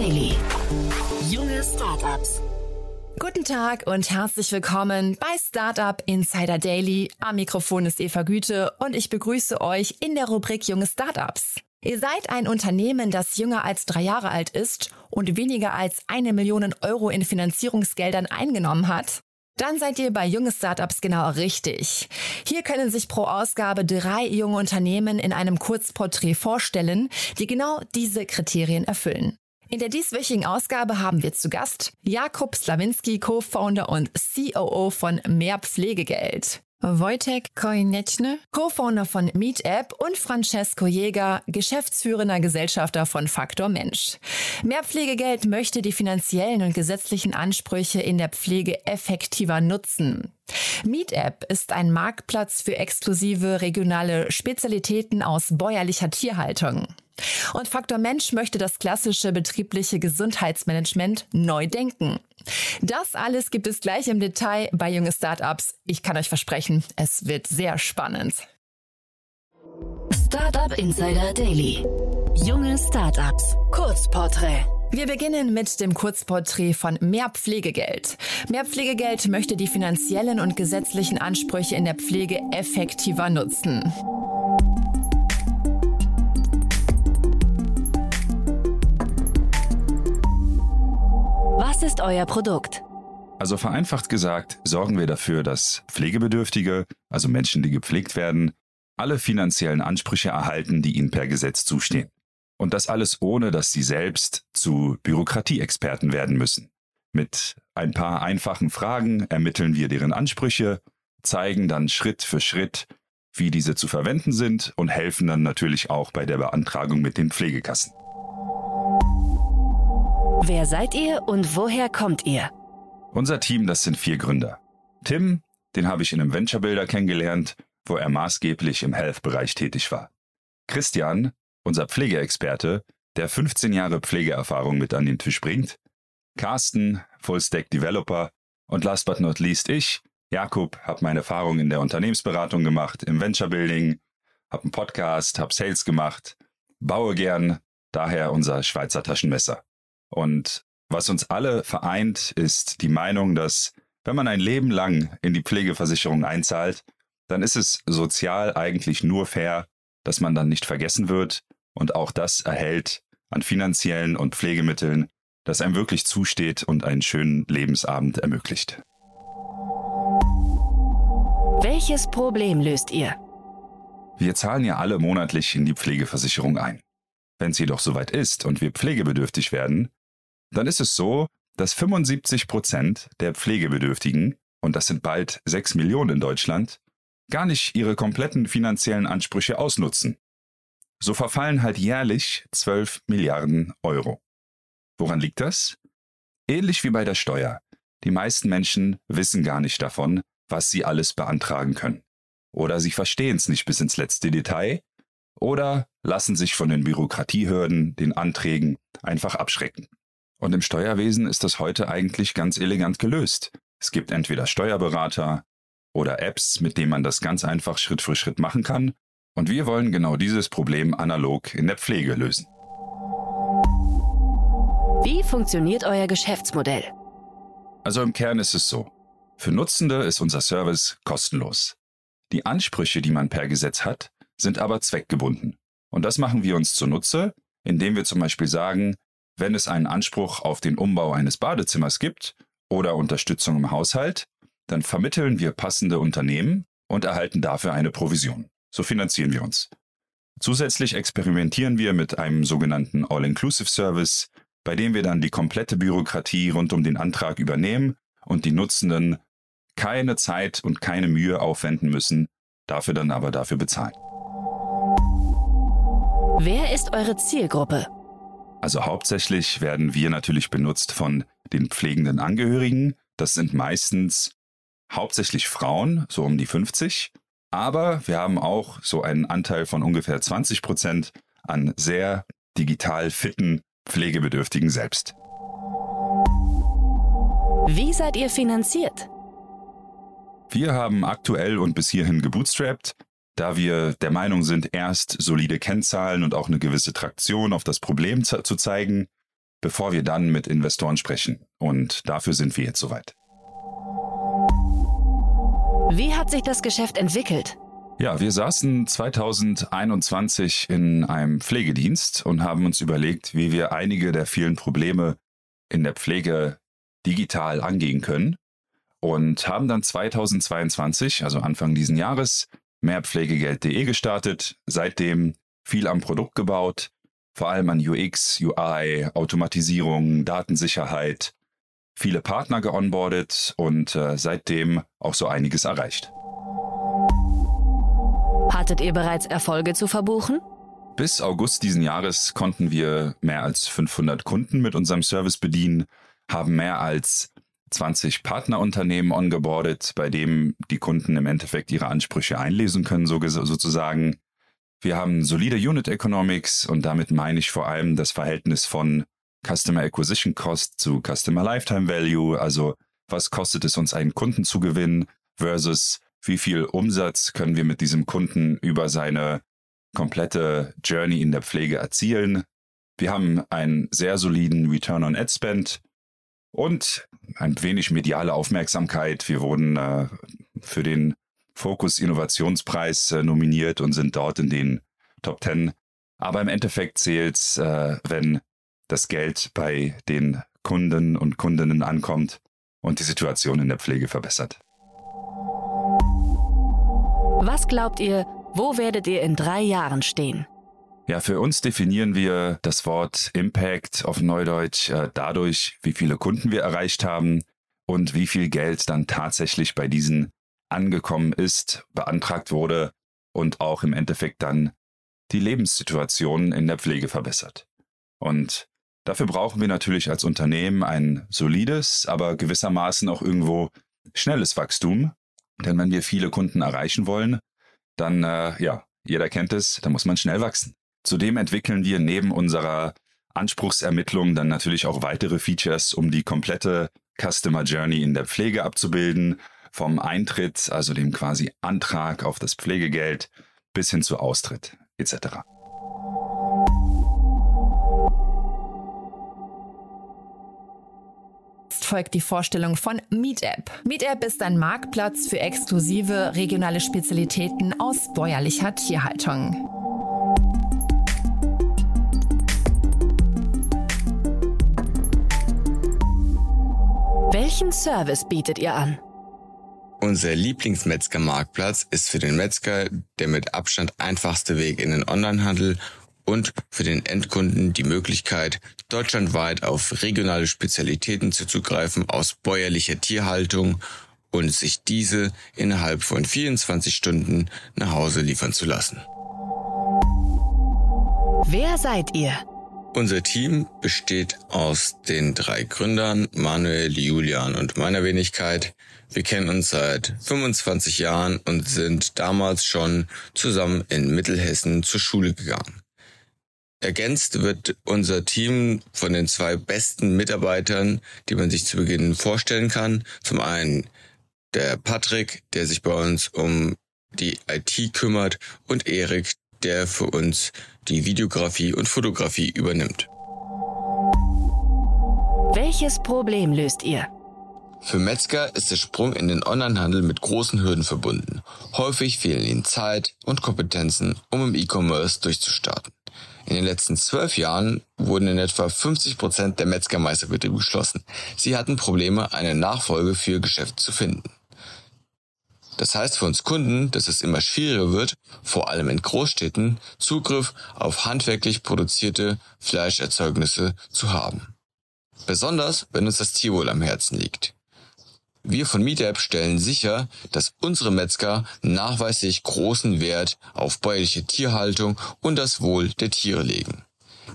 Daily. Junge Startups. Guten Tag und herzlich willkommen bei Startup Insider Daily. Am Mikrofon ist Eva Güte und ich begrüße euch in der Rubrik Junge Startups. Ihr seid ein Unternehmen, das jünger als drei Jahre alt ist und weniger als eine Million Euro in Finanzierungsgeldern eingenommen hat? Dann seid ihr bei junge Startups genau richtig. Hier können sich pro Ausgabe drei junge Unternehmen in einem Kurzporträt vorstellen, die genau diese Kriterien erfüllen. In der dieswöchigen Ausgabe haben wir zu Gast Jakub Slawinski, Co-Founder und COO von Mehr Pflegegeld. Wojtek Koineczny, Co-Founder von MeetApp und Francesco Jäger, geschäftsführender Gesellschafter von Faktor Mensch. Mehr Pflegegeld möchte die finanziellen und gesetzlichen Ansprüche in der Pflege effektiver nutzen. MeetApp ist ein Marktplatz für exklusive regionale Spezialitäten aus bäuerlicher Tierhaltung. Und Faktor Mensch möchte das klassische betriebliche Gesundheitsmanagement neu denken. Das alles gibt es gleich im Detail bei junge Startups. Ich kann euch versprechen, es wird sehr spannend. Startup Insider Daily. Junge Startups. Kurzporträt. Wir beginnen mit dem Kurzporträt von Mehr Pflegegeld. Mehr Pflegegeld möchte die finanziellen und gesetzlichen Ansprüche in der Pflege effektiver nutzen. Was ist euer Produkt? Also vereinfacht gesagt, sorgen wir dafür, dass Pflegebedürftige, also Menschen, die gepflegt werden, alle finanziellen Ansprüche erhalten, die ihnen per Gesetz zustehen. Und das alles ohne, dass sie selbst zu Bürokratieexperten werden müssen. Mit ein paar einfachen Fragen ermitteln wir deren Ansprüche, zeigen dann Schritt für Schritt, wie diese zu verwenden sind und helfen dann natürlich auch bei der Beantragung mit den Pflegekassen. Wer seid ihr und woher kommt ihr? Unser Team, das sind vier Gründer. Tim, den habe ich in einem Venture Builder kennengelernt, wo er maßgeblich im Health-Bereich tätig war. Christian, unser Pflegeexperte, der 15 Jahre Pflegeerfahrung mit an den Tisch bringt. Carsten, Full-Stack Developer. Und last but not least ich, Jakob, habe meine Erfahrung in der Unternehmensberatung gemacht, im Venture Building, habe einen Podcast, habe Sales gemacht, baue gern, daher unser Schweizer Taschenmesser. Und was uns alle vereint, ist die Meinung, dass wenn man ein Leben lang in die Pflegeversicherung einzahlt, dann ist es sozial eigentlich nur fair, dass man dann nicht vergessen wird und auch das erhält an finanziellen und Pflegemitteln, das einem wirklich zusteht und einen schönen Lebensabend ermöglicht. Welches Problem löst ihr? Wir zahlen ja alle monatlich in die Pflegeversicherung ein. Wenn es jedoch soweit ist und wir pflegebedürftig werden, dann ist es so, dass 75 Prozent der Pflegebedürftigen, und das sind bald 6 Millionen in Deutschland, gar nicht ihre kompletten finanziellen Ansprüche ausnutzen. So verfallen halt jährlich 12 Milliarden Euro. Woran liegt das? Ähnlich wie bei der Steuer. Die meisten Menschen wissen gar nicht davon, was sie alles beantragen können. Oder sie verstehen es nicht bis ins letzte Detail oder lassen sich von den Bürokratiehürden, den Anträgen einfach abschrecken. Und im Steuerwesen ist das heute eigentlich ganz elegant gelöst. Es gibt entweder Steuerberater oder Apps, mit denen man das ganz einfach Schritt für Schritt machen kann. Und wir wollen genau dieses Problem analog in der Pflege lösen. Wie funktioniert euer Geschäftsmodell? Also im Kern ist es so. Für Nutzende ist unser Service kostenlos. Die Ansprüche, die man per Gesetz hat, sind aber zweckgebunden. Und das machen wir uns zunutze, indem wir zum Beispiel sagen, wenn es einen Anspruch auf den Umbau eines Badezimmers gibt oder Unterstützung im Haushalt, dann vermitteln wir passende Unternehmen und erhalten dafür eine Provision. So finanzieren wir uns. Zusätzlich experimentieren wir mit einem sogenannten All-Inclusive-Service, bei dem wir dann die komplette Bürokratie rund um den Antrag übernehmen und die Nutzenden keine Zeit und keine Mühe aufwenden müssen, dafür dann aber dafür bezahlen. Wer ist eure Zielgruppe? Also hauptsächlich werden wir natürlich benutzt von den pflegenden Angehörigen. Das sind meistens hauptsächlich Frauen, so um die 50. Aber wir haben auch so einen Anteil von ungefähr 20 Prozent an sehr digital fitten Pflegebedürftigen selbst. Wie seid ihr finanziert? Wir haben aktuell und bis hierhin gebootstrapped, da wir der Meinung sind, erst solide Kennzahlen und auch eine gewisse Traktion auf das Problem zu zeigen, bevor wir dann mit Investoren sprechen. Und dafür sind wir jetzt soweit. Wie hat sich das Geschäft entwickelt? Ja, wir saßen 2021 in einem Pflegedienst und haben uns überlegt, wie wir einige der vielen Probleme in der Pflege digital angehen können und haben dann 2022, also Anfang diesen Jahres, mehrpflegegeld.de gestartet, seitdem viel am Produkt gebaut, vor allem an UX, UI, Automatisierung, Datensicherheit, viele Partner geonboardet und äh, seitdem auch so einiges erreicht. Hattet ihr bereits Erfolge zu verbuchen? Bis August diesen Jahres konnten wir mehr als 500 Kunden mit unserem Service bedienen, haben mehr als 20 Partnerunternehmen ongeboardet, bei dem die Kunden im Endeffekt ihre Ansprüche einlesen können, so sozusagen. Wir haben solide Unit Economics und damit meine ich vor allem das Verhältnis von Customer Acquisition Cost zu Customer Lifetime Value, also was kostet es uns einen Kunden zu gewinnen versus wie viel Umsatz können wir mit diesem Kunden über seine komplette Journey in der Pflege erzielen. Wir haben einen sehr soliden Return on Ad Spend und ein wenig mediale Aufmerksamkeit. Wir wurden äh, für den Focus Innovationspreis äh, nominiert und sind dort in den Top 10. Aber im Endeffekt zählt es, äh, wenn das Geld bei den Kunden und Kundinnen ankommt und die Situation in der Pflege verbessert. Was glaubt ihr, wo werdet ihr in drei Jahren stehen? Ja, für uns definieren wir das Wort Impact auf Neudeutsch äh, dadurch, wie viele Kunden wir erreicht haben und wie viel Geld dann tatsächlich bei diesen angekommen ist, beantragt wurde und auch im Endeffekt dann die Lebenssituation in der Pflege verbessert. Und dafür brauchen wir natürlich als Unternehmen ein solides, aber gewissermaßen auch irgendwo schnelles Wachstum, denn wenn wir viele Kunden erreichen wollen, dann, äh, ja, jeder kennt es, da muss man schnell wachsen. Zudem entwickeln wir neben unserer Anspruchsermittlung dann natürlich auch weitere Features, um die komplette Customer Journey in der Pflege abzubilden, vom Eintritt, also dem quasi Antrag auf das Pflegegeld, bis hin zu Austritt etc. folgt die Vorstellung von Meetup. Meetup ist ein Marktplatz für exklusive regionale Spezialitäten aus bäuerlicher Tierhaltung. Welchen Service bietet ihr an? Unser Lieblingsmetzger-Marktplatz ist für den Metzger der mit Abstand einfachste Weg in den Onlinehandel und für den Endkunden die Möglichkeit, deutschlandweit auf regionale Spezialitäten zuzugreifen aus bäuerlicher Tierhaltung und sich diese innerhalb von 24 Stunden nach Hause liefern zu lassen. Wer seid ihr? Unser Team besteht aus den drei Gründern, Manuel, Julian und meiner Wenigkeit. Wir kennen uns seit 25 Jahren und sind damals schon zusammen in Mittelhessen zur Schule gegangen. Ergänzt wird unser Team von den zwei besten Mitarbeitern, die man sich zu Beginn vorstellen kann. Zum einen der Patrick, der sich bei uns um die IT kümmert und Erik, der für uns die Videografie und Fotografie übernimmt. Welches Problem löst ihr? Für Metzger ist der Sprung in den Onlinehandel mit großen Hürden verbunden. Häufig fehlen ihnen Zeit und Kompetenzen, um im E-Commerce durchzustarten. In den letzten zwölf Jahren wurden in etwa 50 Prozent der Metzgermeisterbetriebe geschlossen. Sie hatten Probleme, eine Nachfolge für ihr Geschäft zu finden. Das heißt für uns Kunden, dass es immer schwieriger wird, vor allem in Großstädten, Zugriff auf handwerklich produzierte Fleischerzeugnisse zu haben. Besonders, wenn uns das Tierwohl am Herzen liegt. Wir von Meetup stellen sicher, dass unsere Metzger nachweislich großen Wert auf bäuerliche Tierhaltung und das Wohl der Tiere legen.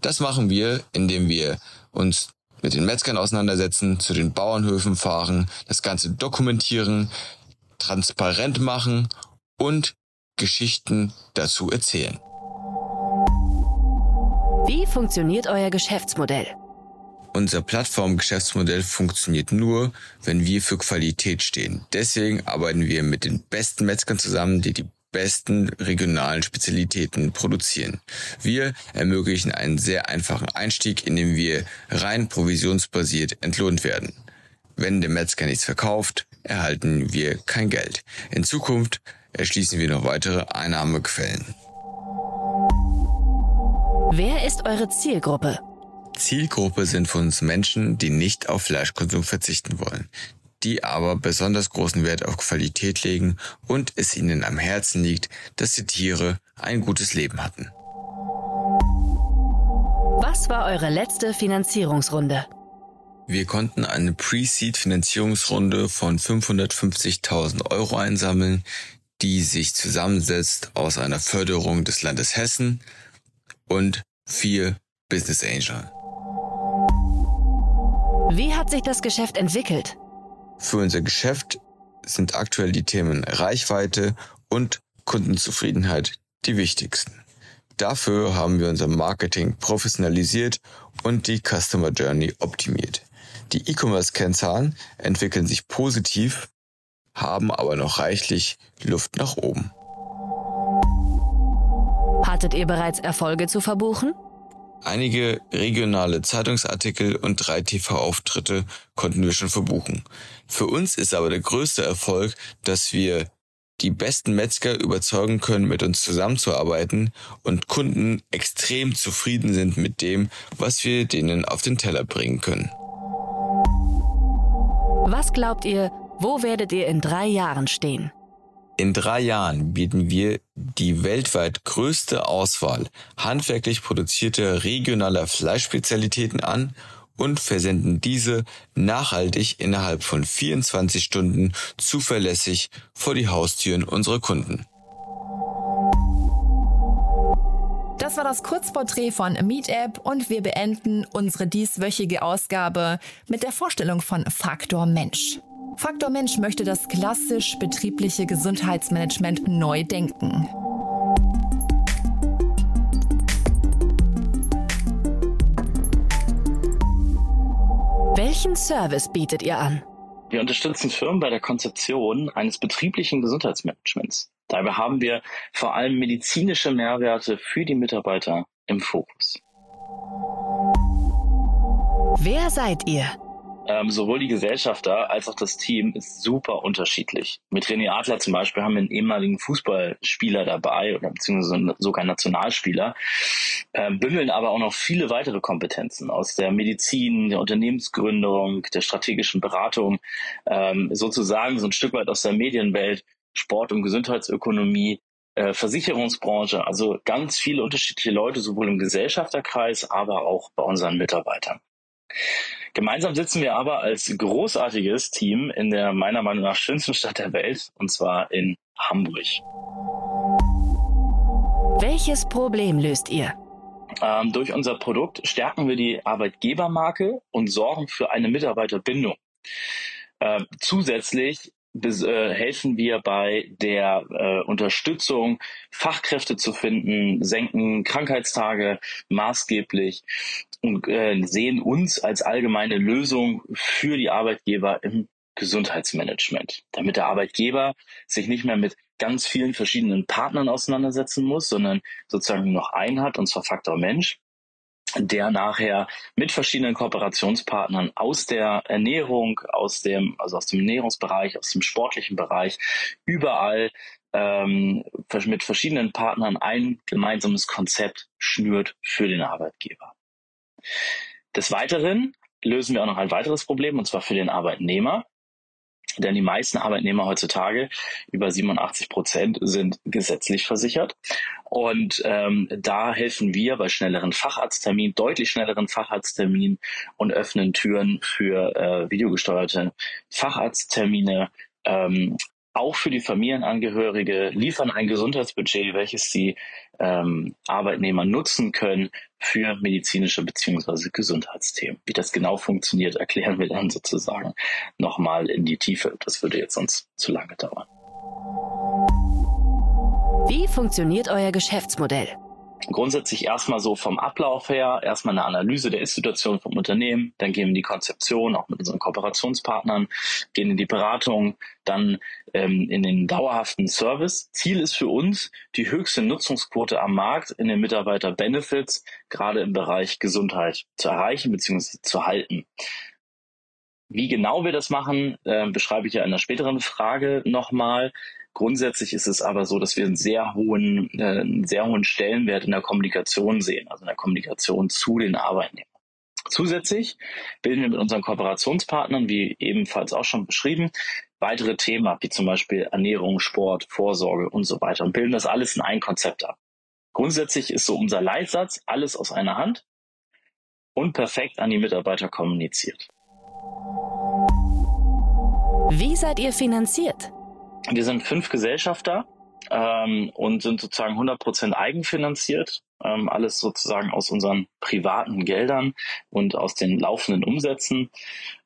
Das machen wir, indem wir uns mit den Metzgern auseinandersetzen, zu den Bauernhöfen fahren, das Ganze dokumentieren, transparent machen und Geschichten dazu erzählen. Wie funktioniert euer Geschäftsmodell? Unser Plattformgeschäftsmodell funktioniert nur, wenn wir für Qualität stehen. Deswegen arbeiten wir mit den besten Metzgern zusammen, die die besten regionalen Spezialitäten produzieren. Wir ermöglichen einen sehr einfachen Einstieg, indem wir rein provisionsbasiert entlohnt werden. Wenn der Metzger nichts verkauft, erhalten wir kein Geld. In Zukunft erschließen wir noch weitere Einnahmequellen. Wer ist eure Zielgruppe? Zielgruppe sind für uns Menschen, die nicht auf Fleischkonsum verzichten wollen, die aber besonders großen Wert auf Qualität legen und es ihnen am Herzen liegt, dass die Tiere ein gutes Leben hatten. Was war eure letzte Finanzierungsrunde? Wir konnten eine Pre-Seed-Finanzierungsrunde von 550.000 Euro einsammeln, die sich zusammensetzt aus einer Förderung des Landes Hessen und vier Business Angel. Wie hat sich das Geschäft entwickelt? Für unser Geschäft sind aktuell die Themen Reichweite und Kundenzufriedenheit die wichtigsten. Dafür haben wir unser Marketing professionalisiert und die Customer Journey optimiert. Die E-Commerce-Kennzahlen entwickeln sich positiv, haben aber noch reichlich Luft nach oben. Hattet ihr bereits Erfolge zu verbuchen? Einige regionale Zeitungsartikel und drei TV-Auftritte konnten wir schon verbuchen. Für uns ist aber der größte Erfolg, dass wir die besten Metzger überzeugen können, mit uns zusammenzuarbeiten und Kunden extrem zufrieden sind mit dem, was wir denen auf den Teller bringen können. Was glaubt ihr, wo werdet ihr in drei Jahren stehen? In drei Jahren bieten wir die weltweit größte Auswahl handwerklich produzierter regionaler Fleischspezialitäten an und versenden diese nachhaltig innerhalb von 24 Stunden zuverlässig vor die Haustüren unserer Kunden. Das war das Kurzporträt von MeetApp und wir beenden unsere dieswöchige Ausgabe mit der Vorstellung von Faktor Mensch. Faktor Mensch möchte das klassisch betriebliche Gesundheitsmanagement neu denken. Welchen Service bietet ihr an? Wir unterstützen Firmen bei der Konzeption eines betrieblichen Gesundheitsmanagements. Dabei haben wir vor allem medizinische Mehrwerte für die Mitarbeiter im Fokus. Wer seid ihr? ähm, sowohl die Gesellschafter als auch das Team ist super unterschiedlich. Mit René Adler zum Beispiel haben wir einen ehemaligen Fußballspieler dabei oder beziehungsweise sogar Nationalspieler, ähm, bündeln aber auch noch viele weitere Kompetenzen aus der Medizin, der Unternehmensgründung, der strategischen Beratung, ähm, sozusagen so ein Stück weit aus der Medienwelt, Sport- und Gesundheitsökonomie, äh, Versicherungsbranche, also ganz viele unterschiedliche Leute, sowohl im Gesellschafterkreis, aber auch bei unseren Mitarbeitern. Gemeinsam sitzen wir aber als großartiges Team in der meiner Meinung nach schönsten Stadt der Welt, und zwar in Hamburg. Welches Problem löst ihr? Ähm, durch unser Produkt stärken wir die Arbeitgebermarke und sorgen für eine Mitarbeiterbindung. Äh, zusätzlich bis, äh, helfen wir bei der äh, Unterstützung, Fachkräfte zu finden, senken Krankheitstage maßgeblich und äh, sehen uns als allgemeine Lösung für die Arbeitgeber im Gesundheitsmanagement, damit der Arbeitgeber sich nicht mehr mit ganz vielen verschiedenen Partnern auseinandersetzen muss, sondern sozusagen noch einen hat, und zwar Faktor Mensch der nachher mit verschiedenen Kooperationspartnern aus der Ernährung, aus dem, also aus dem Ernährungsbereich, aus dem sportlichen Bereich, überall ähm, mit verschiedenen Partnern ein gemeinsames Konzept schnürt für den Arbeitgeber. Des Weiteren lösen wir auch noch ein weiteres Problem, und zwar für den Arbeitnehmer. Denn die meisten Arbeitnehmer heutzutage, über 87 Prozent, sind gesetzlich versichert. Und ähm, da helfen wir bei schnelleren Facharztterminen, deutlich schnelleren Facharztterminen und öffnen Türen für äh, videogesteuerte Facharzttermine. Ähm, auch für die Familienangehörige liefern ein Gesundheitsbudget, welches die ähm, Arbeitnehmer nutzen können für medizinische beziehungsweise Gesundheitsthemen. Wie das genau funktioniert, erklären wir dann sozusagen nochmal in die Tiefe. Das würde jetzt sonst zu lange dauern. Wie funktioniert euer Geschäftsmodell? Grundsätzlich erstmal so vom Ablauf her, erstmal eine Analyse der Ist-Situation vom Unternehmen, dann gehen wir in die Konzeption, auch mit unseren Kooperationspartnern, gehen in die Beratung, dann ähm, in den dauerhaften Service. Ziel ist für uns, die höchste Nutzungsquote am Markt in den Mitarbeiter-Benefits, gerade im Bereich Gesundheit, zu erreichen bzw. zu halten. Wie genau wir das machen, äh, beschreibe ich ja in einer späteren Frage nochmal. Grundsätzlich ist es aber so, dass wir einen sehr hohen, äh, einen sehr hohen Stellenwert in der Kommunikation sehen, also in der Kommunikation zu den Arbeitnehmern. Zusätzlich bilden wir mit unseren Kooperationspartnern, wie ebenfalls auch schon beschrieben, weitere Themen wie zum Beispiel Ernährung, Sport, Vorsorge und so weiter und bilden das alles in ein Konzept ab. Grundsätzlich ist so unser Leitsatz alles aus einer Hand und perfekt an die Mitarbeiter kommuniziert. Wie seid ihr finanziert? Wir sind fünf Gesellschafter ähm, und sind sozusagen 100% eigenfinanziert. Ähm, alles sozusagen aus unseren privaten Geldern und aus den laufenden Umsätzen.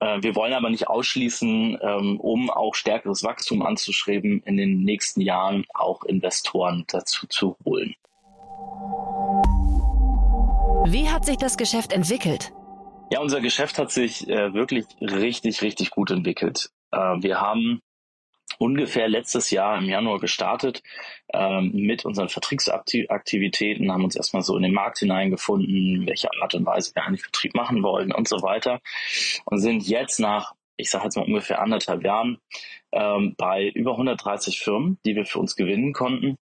Äh, wir wollen aber nicht ausschließen, ähm, um auch stärkeres Wachstum anzuschreiben, in den nächsten Jahren auch Investoren dazu zu holen. Wie hat sich das Geschäft entwickelt? Ja, unser Geschäft hat sich äh, wirklich richtig, richtig gut entwickelt. Äh, wir haben ungefähr letztes Jahr im Januar gestartet ähm, mit unseren Vertriebsaktivitäten, haben uns erstmal so in den Markt hineingefunden, welche Art und Weise wir eigentlich Vertrieb machen wollen und so weiter und sind jetzt nach ich sage jetzt mal ungefähr anderthalb Jahren ähm, bei über 130 Firmen, die wir für uns gewinnen konnten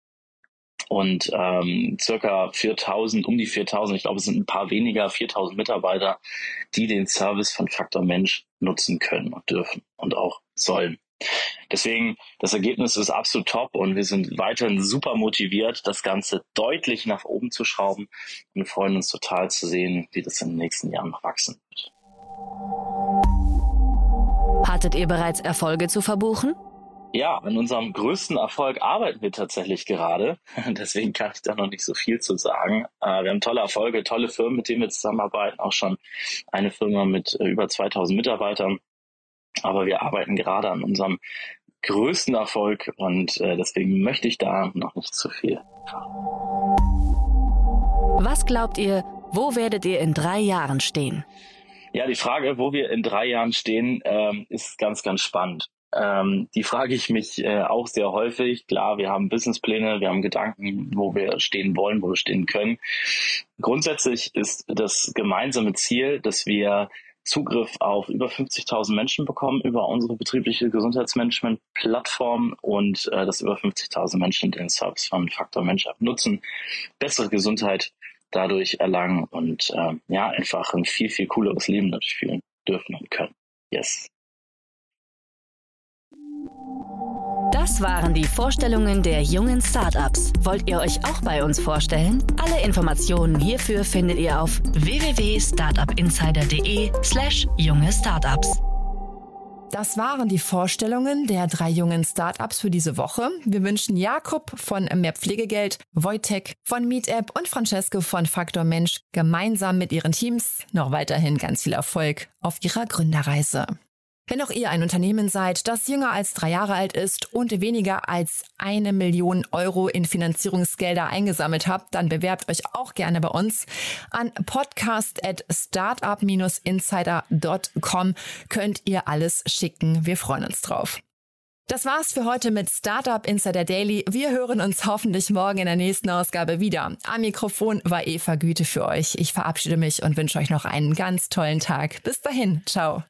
und ähm, circa 4000, um die 4000, ich glaube es sind ein paar weniger, 4000 Mitarbeiter, die den Service von Faktor Mensch nutzen können und dürfen und auch sollen. Deswegen, das Ergebnis ist absolut top und wir sind weiterhin super motiviert, das Ganze deutlich nach oben zu schrauben und freuen uns total zu sehen, wie das in den nächsten Jahren noch wachsen wird. Hattet ihr bereits Erfolge zu verbuchen? Ja, an unserem größten Erfolg arbeiten wir tatsächlich gerade. Deswegen kann ich da noch nicht so viel zu sagen. Äh, wir haben tolle Erfolge, tolle Firmen, mit denen wir zusammenarbeiten. Auch schon eine Firma mit äh, über 2000 Mitarbeitern. Aber wir arbeiten gerade an unserem größten Erfolg und äh, deswegen möchte ich da noch nicht zu viel. Was glaubt ihr, wo werdet ihr in drei Jahren stehen? Ja, die Frage, wo wir in drei Jahren stehen, ähm, ist ganz, ganz spannend. Ähm, die frage ich mich äh, auch sehr häufig. Klar, wir haben Businesspläne, wir haben Gedanken, wo wir stehen wollen, wo wir stehen können. Grundsätzlich ist das gemeinsame Ziel, dass wir Zugriff auf über 50.000 Menschen bekommen über unsere betriebliche Gesundheitsmanagement-Plattform und äh, dass über 50.000 Menschen den Service von Faktor Mensch nutzen, bessere Gesundheit dadurch erlangen und äh, ja, einfach ein viel, viel cooleres Leben dadurch führen dürfen und können. Yes. Das waren die Vorstellungen der jungen Startups. Wollt ihr euch auch bei uns vorstellen? Alle Informationen hierfür findet ihr auf www.startupinsider.de/slash junge Startups. Das waren die Vorstellungen der drei jungen Startups für diese Woche. Wir wünschen Jakob von Mehr Pflegegeld, Wojtek von MeetApp und Francesco von Faktor Mensch gemeinsam mit ihren Teams noch weiterhin ganz viel Erfolg auf ihrer Gründerreise. Wenn auch ihr ein Unternehmen seid, das jünger als drei Jahre alt ist und weniger als eine Million Euro in Finanzierungsgelder eingesammelt habt, dann bewerbt euch auch gerne bei uns. An podcast at startup-insider.com könnt ihr alles schicken. Wir freuen uns drauf. Das war's für heute mit Startup Insider Daily. Wir hören uns hoffentlich morgen in der nächsten Ausgabe wieder. Am Mikrofon war Eva Güte für euch. Ich verabschiede mich und wünsche euch noch einen ganz tollen Tag. Bis dahin. Ciao.